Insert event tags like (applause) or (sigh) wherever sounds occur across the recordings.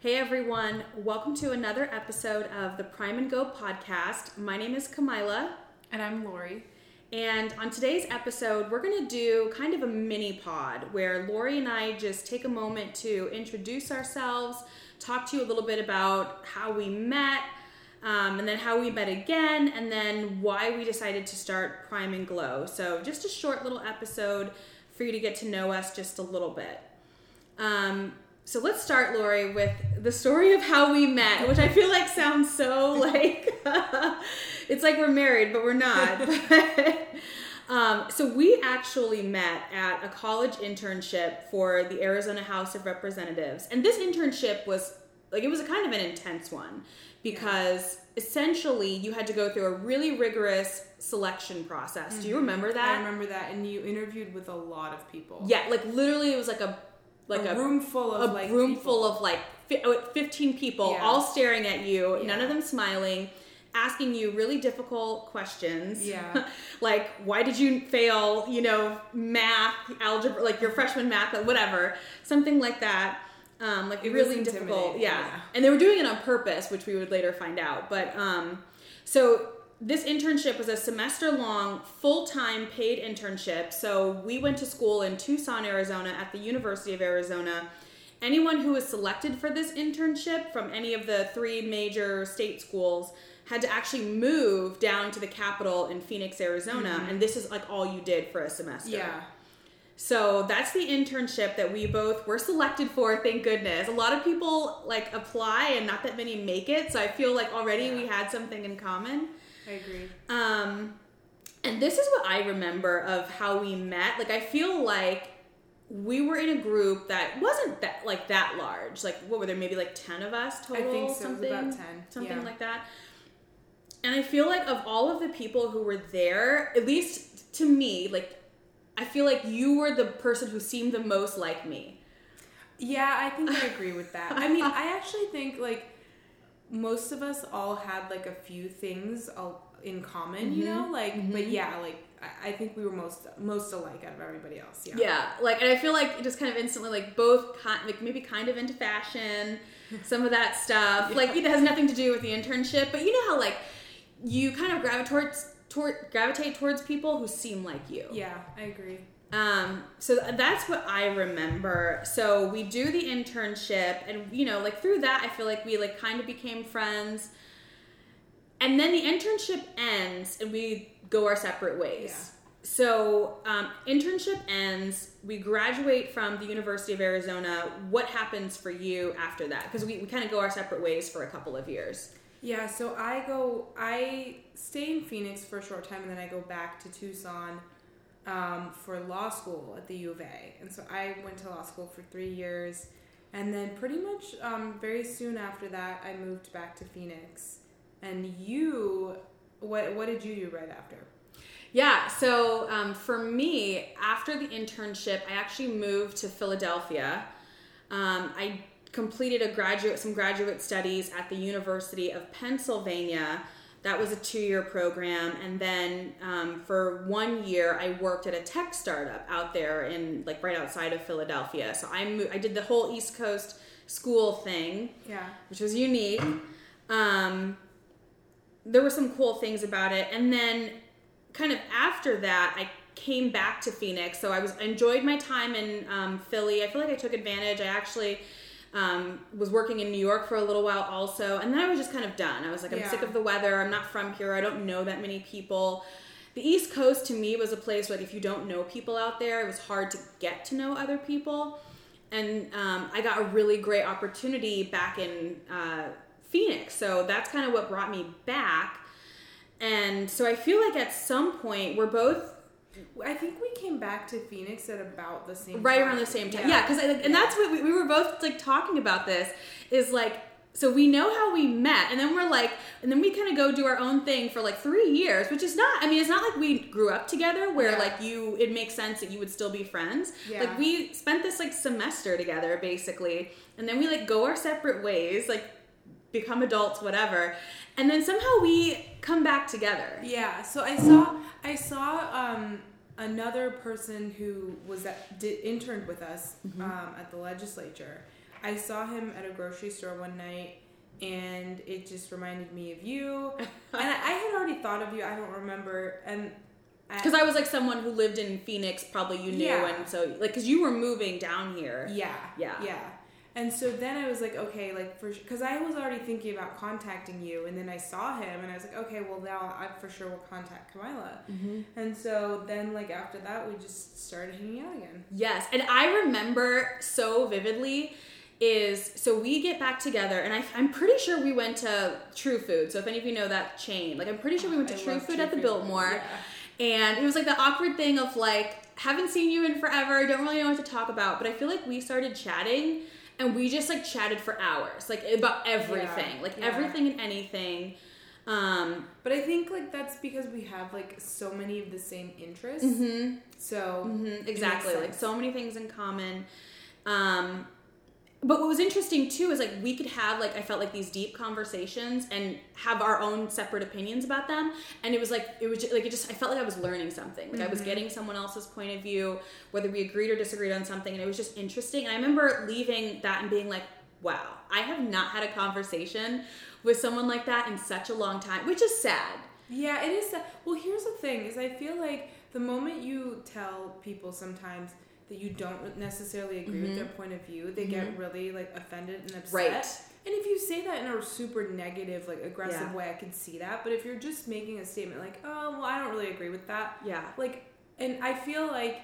Hey everyone, welcome to another episode of the Prime and Glow podcast. My name is Kamila, And I'm Lori. and on today's episode, we're going to do kind of a mini pod where Lori and I just take a moment to introduce ourselves, talk to you a little bit about how we met, um, and then how we met again, and then why we decided to start Prime and Glow. So, just a short little episode for you to get to know us just a little bit. Um, so let's start, Lori, with the story of how we met, which I feel like sounds so (laughs) like it's like we're married, but we're not. (laughs) um, so we actually met at a college internship for the Arizona House of Representatives, and this internship was like it was a kind of an intense one because essentially you had to go through a really rigorous selection process. Do you remember that? I remember that, and you interviewed with a lot of people. Yeah, like literally, it was like a like a, room full of a like room people. full of like oh, 15 people Yeah. all staring at you none of them smiling asking you really difficult questions Yeah. (laughs) like why did you fail you know math algebra like your freshman math like, whatever something like that um, like It really difficult yeah. yeah. and they were doing it on purpose which we would later find out but um, so this internship was a semester long, full time paid internship. So we went to school in Tucson, Arizona at the University of Arizona. Anyone who was selected for this internship from any of the three major state schools had to actually move down to the capital in Phoenix, Arizona. Mm-hmm. And this is like all you did for a semester. Yeah. So that's the internship that we both were selected for, thank goodness. A lot of people like apply and not that many make it. So I feel like already Yeah. we had something in common. I agree. Um, and this is what I remember of how we met. Like, I feel like we were in a group that wasn't that like that large. Like, what were there? Maybe like ten of us total. I think so. Something, about 10, something yeah. like that. And I feel like of all of the people who were there, at least to me, like, I feel like you were the person who seemed the most like me. Yeah, I think I (laughs) agree with that. I mean, I actually think like most of us all had like a few things in common, you mm-hmm. know, like. But mm-hmm. yeah, like I, think we were most most alike out of everybody else. Yeah. Yeah, like, and I feel like just kind of instantly, like, both, kind, like, maybe kind of into fashion, (laughs) some of that stuff. Like, it has nothing to do with the internship, but you know how, like, you kind of gravitate towards, toward, gravitate towards people who seem like you. Yeah, I agree. Um, so that's what I remember. So we do the internship, and you know, like through that, I feel like we like kind of became friends. And then the internship ends, and we go our separate ways. Yeah. So um, internship ends. We graduate from the University of Arizona. What happens for you after that? Because we, we kind of go our separate ways for a couple of years. Yeah, so I go, I stay in Phoenix for a short time and then I go back to Tucson um, for law school at the U of A. And so I went to law school for three years. And then pretty much um, very soon after that, I moved back to Phoenix. And you, what, what did you do right after? Yeah, so um, for me, after the internship, I actually moved to Philadelphia. Um, I completed a graduate, some graduate studies at the University of Pennsylvania. That was a two-year program, and then um, for one year, I worked at a tech startup out there in like right outside of Philadelphia. So I moved, I did the whole East Coast school thing Yeah. which was unique. Um, there were some cool things about it, and then kind of after that, I came back to Phoenix. So I was enjoyed my time in um, Philly. I feel like I took advantage. I actually um, was working in New York for a little while also, and then I was just kind of done. I was like, I'm Yeah. sick of the weather. I'm not from here. I don't know that many people. The East Coast to me was a place where like, if you don't know people out there, it was hard to get to know other people and um, I got a really great opportunity back in uh, Phoenix. So that's kind of what brought me back. And so I feel like at some point we're both I think we came back to Phoenix at about the same right time. around the same time. Yeah, because and that's what we, we were both like talking about. This is like so we know how we met, and then we're like, and then we kind of go do our own thing for like three years, which is not. I mean, it's not like we grew up together where Yeah. like you. It makes sense that you would still be friends. Yeah. Like we spent this like semester together basically, and then we like go our separate ways, like become adults, whatever, and then somehow we come back together. Yeah, so I saw I saw um, another person who was at did interned with us Mm-hmm. um, at the legislature. I saw him at a grocery store one night and it just reminded me of you. (laughs) and I, I had already thought of you, I don't remember. And because I was like someone who lived in Phoenix, probably you knew, Yeah. and so like because you were moving down here. Yeah. Yeah. Yeah. And so then I was like, okay, like for because I was already thinking about contacting you, and then I saw him, and I was like, okay, well now I for sure will contact Kamila. Mm-hmm. And so then like after that, we just started hanging out again. Yes, and I remember so vividly is so we get back together and I, I'm pretty sure we went to True Food. So if any of you know that chain, like I'm pretty sure we went to I True Food at the Food. Biltmore. Yeah. And it was like the awkward thing of like, haven't seen you in forever, don't really know what to talk about. But I feel like we started chatting and we just like chatted for hours, like about everything, like yeah. everything and anything. Um, But I think like that's because we have like so many of the same interests. mhm, So mhm, exactly, like so many things in common. Um, but what was interesting too is like we could have like I felt like these deep conversations and have our own separate opinions about them, and it was like it was just, like it just I felt like I was learning something. Like I was mm-hmm. getting someone else's point of view, whether we agreed or disagreed on something, and it was just interesting. And I remember leaving that and being like, wow, I have not had a conversation with someone like that in such a long time, which is sad. Yeah, it is. That, well, here's the thing: is I feel like the moment you tell people sometimes that you don't necessarily agree with their point of view, they get really like offended and upset. Mm-hmm. Right. And if you say that in a super negative, like aggressive Yeah. way, I can see that. But if you're just making a statement like, "Oh, well, I don't really agree with that," Yeah. like, and I feel like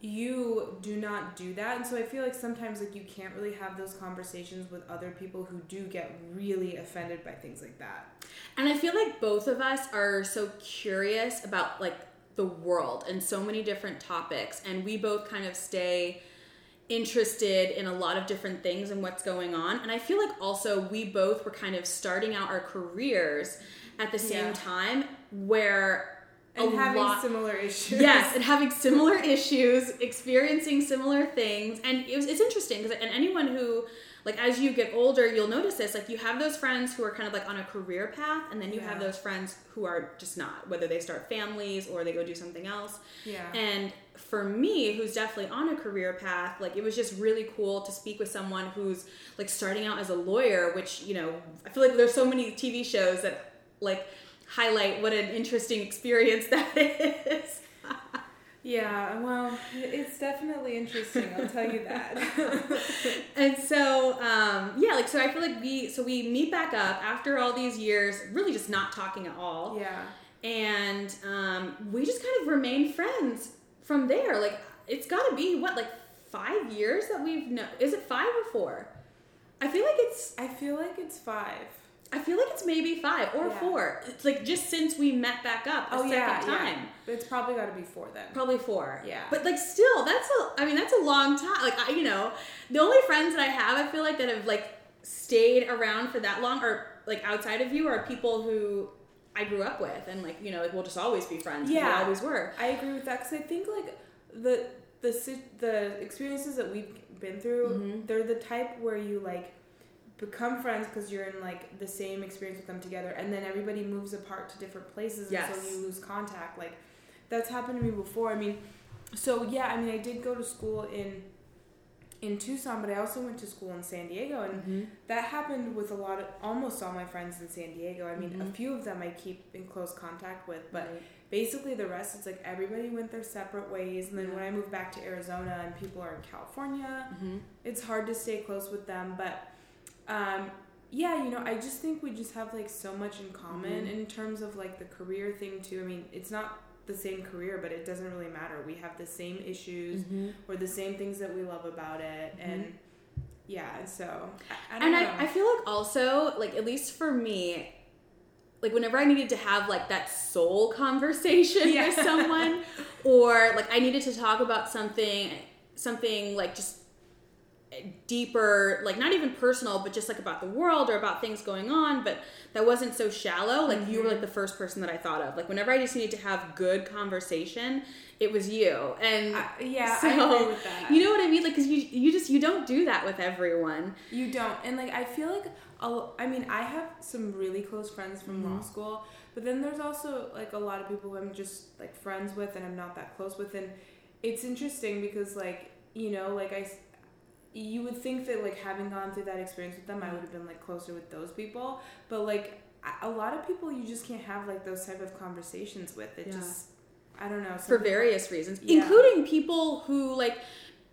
you do not do that, and so I feel like sometimes like you can't really have those conversations with other people who do get really offended by things like that. And I feel like both of us are so curious about like the world and so many different topics and we both kind of stay interested in a lot of different things and what's going on. And I feel like also we both were kind of starting out our careers at the same Yeah. time where And having lot similar issues. yes, and (laughs) having similar issues, experiencing similar things, and it was, it's interesting because and anyone who like as you get older, you'll notice this. Like you have those friends who are kind of like on a career path, and then you have those friends who are just not, whether they start families or they go do something else. Yeah. And for me, who's definitely on a career path, like it was just really cool to speak with someone who's like starting out as a lawyer, which, you know, I feel like there's so many TV shows that like highlight what an interesting (laughs) experience that is. Yeah, well, it's definitely interesting. I'll tell you that. (laughs) (laughs) and so um, yeah like so i feel like we so we meet back up after all these years really just not talking at all yeah. and um, we just kind of remain friends from there like it's got to be what like five years that we've known is it five or four i feel like it's I feel like it's five. I feel like it's maybe five or Yeah. four it's like just since we met back up a Oh second yeah, time yeah. It's probably got to be four then. Probably four. Yeah. But like still, that's a I mean, that's a long time. Like I you know, the only friends that I have I feel like that have like stayed around for that long or like outside of you are people who I grew up with and like, you know, like we'll just always be friends. Yeah. We always were. I agree with that because I think like the the the experiences that we've been through, Mhm. they're the type where you like become friends because you're in like the same experience with them together, and then everybody moves apart to different places, and so you lose contact. Like that's happened to me before. I mean, so yeah, I mean, I did go to school in in Tucson, but I also went to school in San Diego, and Mm-hmm. that happened with a lot of almost all my friends in San Diego. I mean, a Mhm. few of them I keep in close contact with, but Right. basically the rest it's like everybody went their separate ways. And then when I moved back to Arizona and people are in California, Mhm. it's hard to stay close with them. But um, yeah, you know, I just think we just have like so much in common Mhm. in terms of like the career thing too. I mean, it's not the same career, but it doesn't really matter. We have the same issues Mhm. or the same things that we love about it, Mhm. and yeah, so I, I don't and know. I, I feel like also like at least for me like whenever i needed to have like that soul (laughs) conversation Yeah. with someone or like i needed to talk about something something like just deeper like not even personal but just like about the world or about things going on but that wasn't so shallow. Like you were like the first person that i thought of. Like whenever i just needed to have good conversation it was you. And I, yeah, (laughs) so, I agree with that. you know what i mean? Like because you you just you don't do that with everyone. You don't. And like I feel like I mean, I have some really close friends from law Mhm. school, but then there's also like a lot of people who I'm just like friends with and I'm not that close with. And it's interesting because like, you know, like I you would think that like having gone through that experience with them, I would have been like closer with those people. But like a lot of people, you just can't have like those type of conversations with. It Yeah. just, I don't know. for various reasons, Yeah. including people who like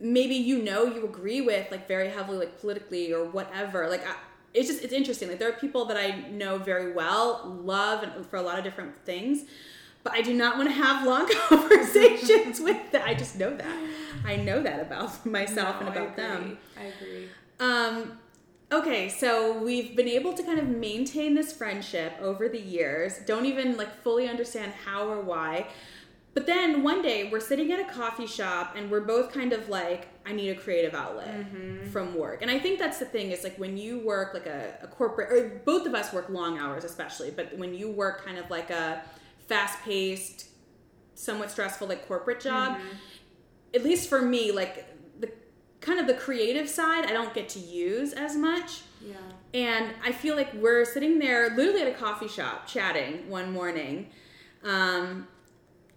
maybe you know you agree with like very heavily like politically or whatever. Like I, it's just it's interesting. Like there are people that I know very well, love and for a lot of different things. But I do not want to have long (laughs) conversations with them. I just know that. I know that about (laughs) myself No, and I about them. I agree. Um, okay, so we've been able to kind of maintain this friendship over the years. Don't even like fully understand how or why. But then one day we're sitting at a coffee shop and we're both kind of like, I need a creative outlet from work. And I think that's the thing is like when you work like a, a corporate, or both of us work long hours especially, but when you work kind of like a fast paced, somewhat stressful like corporate job, at least for me, like the kind of the creative side, I don't get to use as much. Yeah. And I feel like we're sitting there literally at a coffee shop chatting one morning. Um,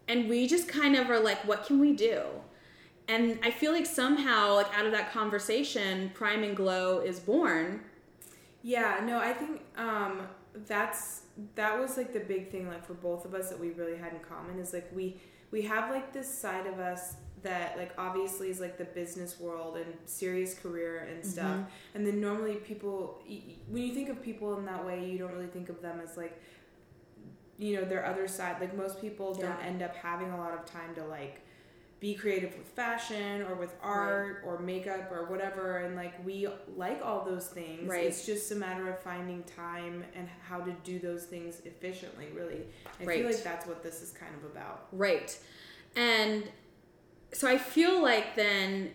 and we just kind of are like, what can we do? And I feel like somehow, like out of that conversation, Prime and Glow is born. Yeah, no, I think um, that's that was like the big thing like for both of us that we really had in common is like we we have like this side of us that like obviously is like the business world and serious career and mm-hmm. stuff. And then normally people when you think of people in that way you don't really think of them as like you know their other side. Like most people don't end up having a lot of time to like be creative with fashion or with art or makeup or whatever and like we like all those things Right. it's just a matter of finding time and how to do those things efficiently really i Right. feel like that's what this is kind of about Right. And so I feel like then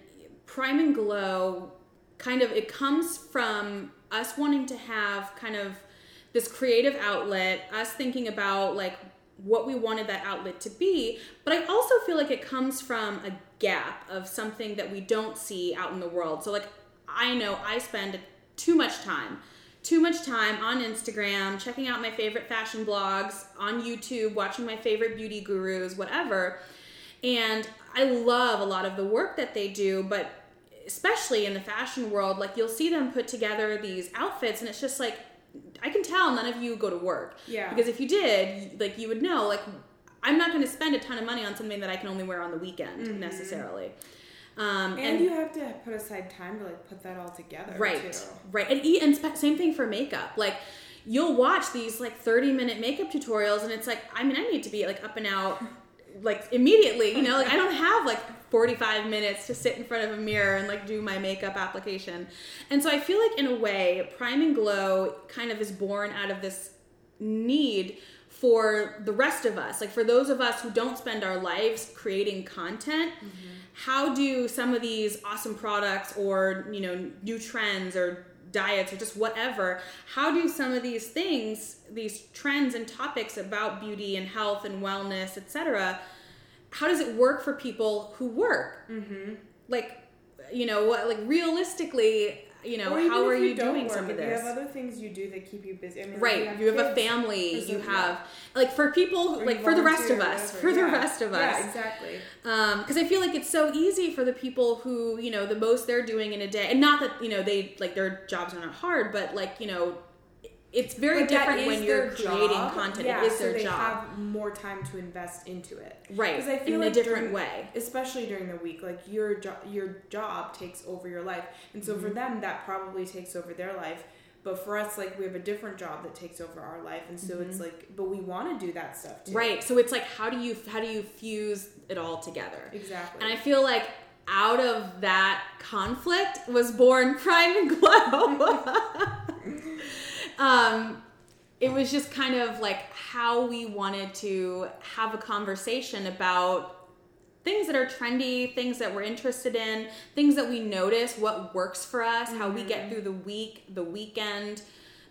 Prime and Glow kind of it comes from us wanting to have kind of this creative outlet, us thinking about like what we wanted that outlet to be, but I also feel like it comes from a gap of something that we don't see out in the world. So like I know I spend too much time too much time on Instagram, checking out my favorite fashion blogs, on YouTube, watching my favorite beauty gurus, whatever. And I love a lot of the work that they do, but especially in the fashion world, like you'll see them put together these outfits, and it's just like, I can tell none of you go to work. Yeah. Because if you did, like, you would know, like, I'm not going to spend a ton of money on something that I can only wear on the weekend necessarily. Um, and, you have to put aside time to like put that all together right too. right and, and same thing for makeup like you'll watch these like 30 minute makeup tutorials and it's like i mean i need to be like up and out like immediately you know like i don't have like 45 minutes to sit in front of a mirror and like do my makeup application. And so i feel like in a way prime and glow kind of is born out of this need for the rest of us. Like for those of us who don't spend our lives creating content mm-hmm. how do some of these awesome products or you know new trends or diets or just whatever how do some of these things these trends and topics about beauty and health and wellness etc how does it work for people who work mm-hmm. like you know what like realistically you know how are you, don't doing work, some of this You have other things you do that keep you busy. I mean, right you have a family you have. Like for people like for the rest of us for the rest of us. Yeah, exactly. Um, because I feel like it's so easy for the people who you know the most they're doing in a day, and not that you know they like their jobs are not hard, but like you know, it's very But different when you're creating job. content. Yeah, it is so their they job, have more time to invest into it. right? 'Cause I feel in like a different during- way. especially during the week like your jo- your job takes over your life and so Mm-hmm. for them that probably takes over their life but for us like we have a different job that takes over our life and so it's like but we want to do that stuff too Mm-hmm. Right. So it's like how do you how do you fuse it all together? exactly And I feel like out of that conflict was born Prime and Glow. (laughs) (laughs) um, it was just kind of like how we wanted to have a conversation about things that are trendy, things that we're interested in, things that we notice, what works for us, how we get through the week, the weekend,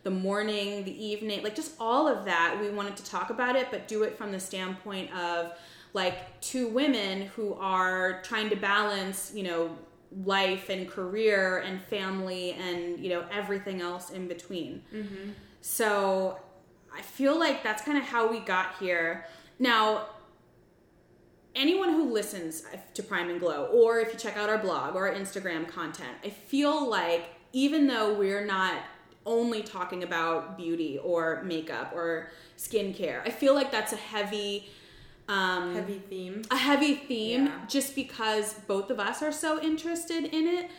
the morning, the evening, like just all of that. We wanted to talk about it, but do it from the standpoint of like two women who are trying to balance, you know, life and career and family and, you know, everything else in between. Mm-hmm. So I feel like that's kind of how we got here. Now, anyone who listens to Prime and Glow, or if you check out our blog or our Instagram content, I feel like even though we're not only talking about beauty or makeup or skincare, I feel like that's a heavy um, heavy theme. A heavy theme, Yeah. just because both of us are so interested in it.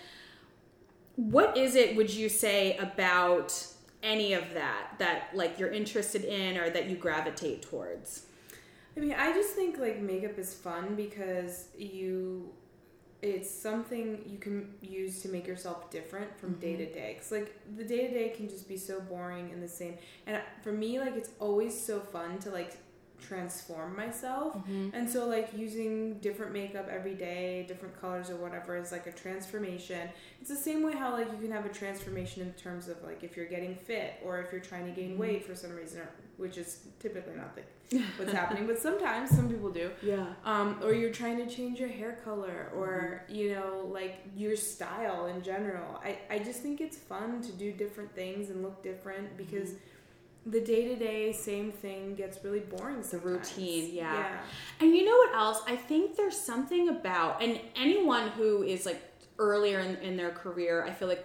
What is it? Would you say about any of that that like you're interested in or that you gravitate towards? I mean, I just think like makeup is fun because you it's something you can use to make yourself different from day to day. Cuz like the day to day can just be so boring and the same. And for me like it's always so fun to like transform myself. Mm-hmm. And so like using different makeup every day, different colors or whatever is like a transformation. It's the same way how like you can have a transformation in terms of like if you're getting fit or if you're trying to gain mm-hmm. weight for some reason or, which is typically not the, (laughs) what's happening, but sometimes some people do. Yeah. Um, or you're trying to change your hair color or mm-hmm. you know like your style in general. I I just think it's fun to do different things and look different because the day to day same thing gets really boring. The routine, yeah. Yeah. And you know what else? I think there's something about, and anyone who is like earlier in, in their career, I feel like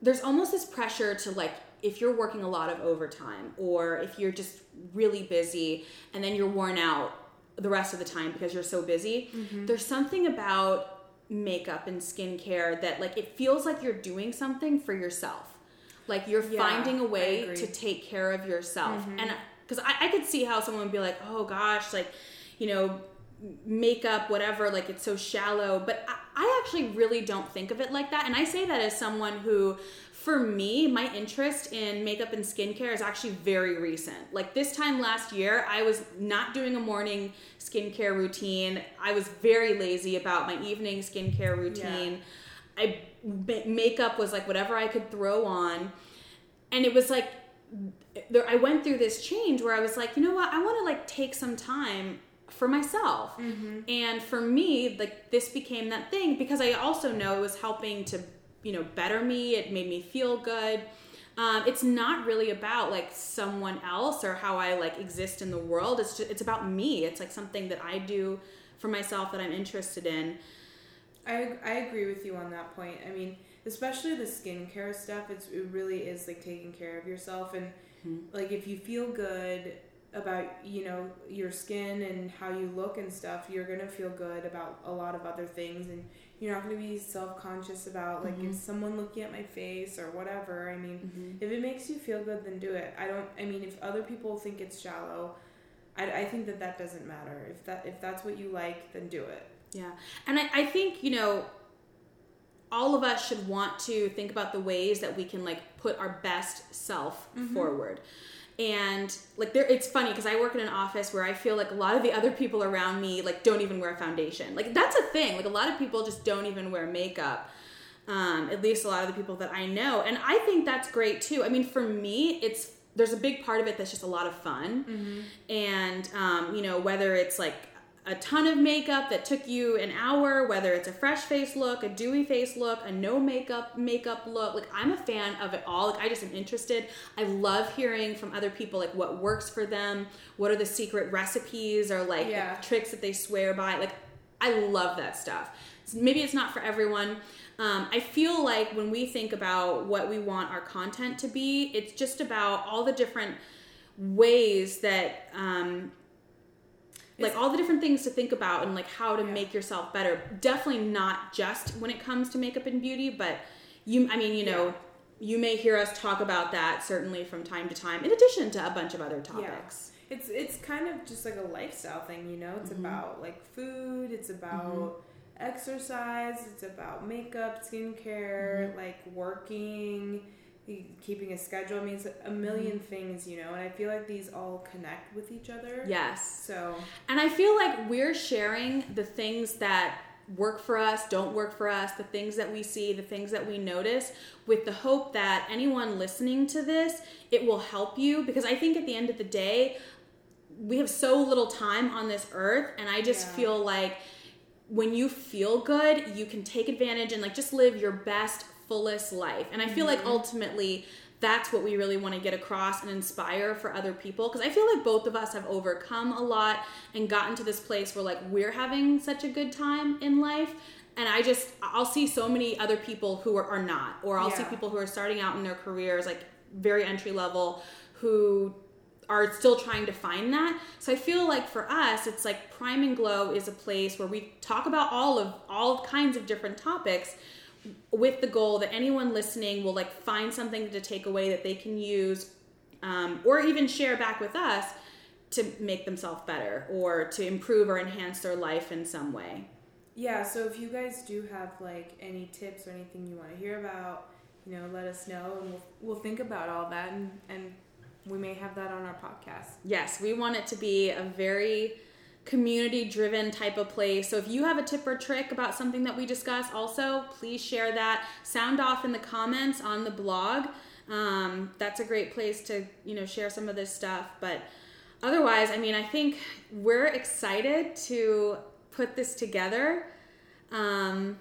there's almost this pressure to like, if you're working a lot of overtime or if you're just really busy and then you're worn out the rest of the time because you're so busy, mm-hmm. there's something about makeup and skincare that like it feels like you're doing something for yourself. Like you're Yeah, finding a way to take care of yourself. Mm-hmm. And uh, because I, I could see how someone would be like, oh gosh, like, you know, makeup, whatever, like it's so shallow. But I, I actually really don't think of it like that. And I say that as someone who, for me, my interest in makeup and skincare is actually very recent. Like this time last year, I was not doing a morning skincare routine. I was very lazy about my evening skincare routine. I makeup was like whatever I could throw on, and it was like there. I went through this change where I was like, you know what? I want to like take some time for myself, and for me, like this became that thing because I also know it was helping to you know better me. It made me feel good. Um, it's not really about like someone else or how I like exist in the world. It's just, it's about me. It's like something that I do for myself that I'm interested in. I, I agree with you on that point. I mean, especially the skincare stuff, it's, it really is like taking care of yourself. And hmm. like if you feel good about, you know, your skin and how you look and stuff, you're going to feel good about a lot of other things. And you're not going to be self conscious about like if mm-hmm. someone looking at my face or whatever. I mean, mm-hmm. if it makes you feel good, then do it. I don't, I mean, if other people think it's shallow, I, I think that that doesn't matter. If that if that's what you like, then do it. Yeah. And I, I think, you know, all of us should want to think about the ways that we can like put our best self forward. And like there it's funny because I work in an office where I feel like a lot of the other people around me like don't even wear foundation. Like that's a thing. Like a lot of people just don't even wear makeup. Um, at least a lot of the people that I know. And I think that's great too. I mean, for me, it's there's a big part of it that's just a lot of fun. And um, you know, whether it's like a ton of makeup that took you an hour, whether it's a fresh face look, a dewy face look, a no makeup makeup look. Like I'm a fan of it all. Like I just am interested. I love hearing from other people like what works for them, what are the secret recipes or like Yeah. tricks that they swear by. Like I love that stuff. Maybe it's not for everyone. Um, I feel like when we think about what we want our content to be, it's just about all the different ways that um, like all the different things to think about and like how to Yeah. make yourself better definitely not just when it comes to makeup and beauty but you i mean you know you may hear us talk about that certainly from time to time in addition to a bunch of other topics It's it's kind of just like a lifestyle thing, you know. It's mm-hmm. about like food. It's about mm-hmm. exercise. It's about makeup, skincare, mm-hmm. like working, keeping a schedule. means a 1000000 mm-hmm. things, you know. And I feel like these all connect with each other. yes So and i feel like we're sharing the things that work for us don't work for us the things that we see the things that we notice with the hope that anyone listening to this it will help you because i think at the end of the day we have so little time on this earth and i just Yeah. feel like when you feel good you can take advantage and like just live your best fullest life. And I feel like mm-hmm. ultimately that's what we really want to get across and inspire for other people because I feel like both of us have overcome a lot and gotten to this place where like we're having such a good time in life and I just I'll see so many other people who are, are not or I'll see people who are starting out in their careers like very entry level who are still trying to find that. So I feel like for us, it's like Prime and Glow is a place where we talk about all of all kinds of different topics with the goal that anyone listening will like find something to take away that they can use um, or even share back with us to make themselves better or to improve or enhance their life in some way. Yeah, so if you guys do have like any tips or anything you want to hear about, you know, let us know and we'll, we'll think about all that and, and we may have that on our podcast. Yes, we want it to be a very community driven type of place. So if you have a tip or trick about something that we discuss, also please share that. Sound off in the comments on the blog. Um, that's a great place to you know share some of this stuff. But otherwise, I mean, I think we're excited to put this together, um,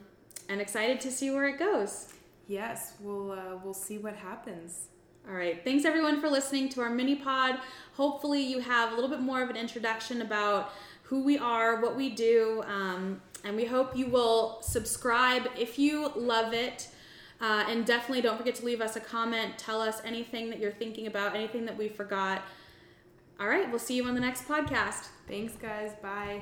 and excited to see where it goes. Yes, we'll uh, we'll see what happens. All right. Thanks everyone for listening to our mini pod. Hopefully, you have a little bit more of an introduction about who we are, what we do, um, and we hope you will subscribe if you love it. Uh, and definitely don't forget to leave us a comment. Tell us anything that you're thinking about, anything that we forgot. All right. We'll see you on the next podcast. Thanks, guys. Bye.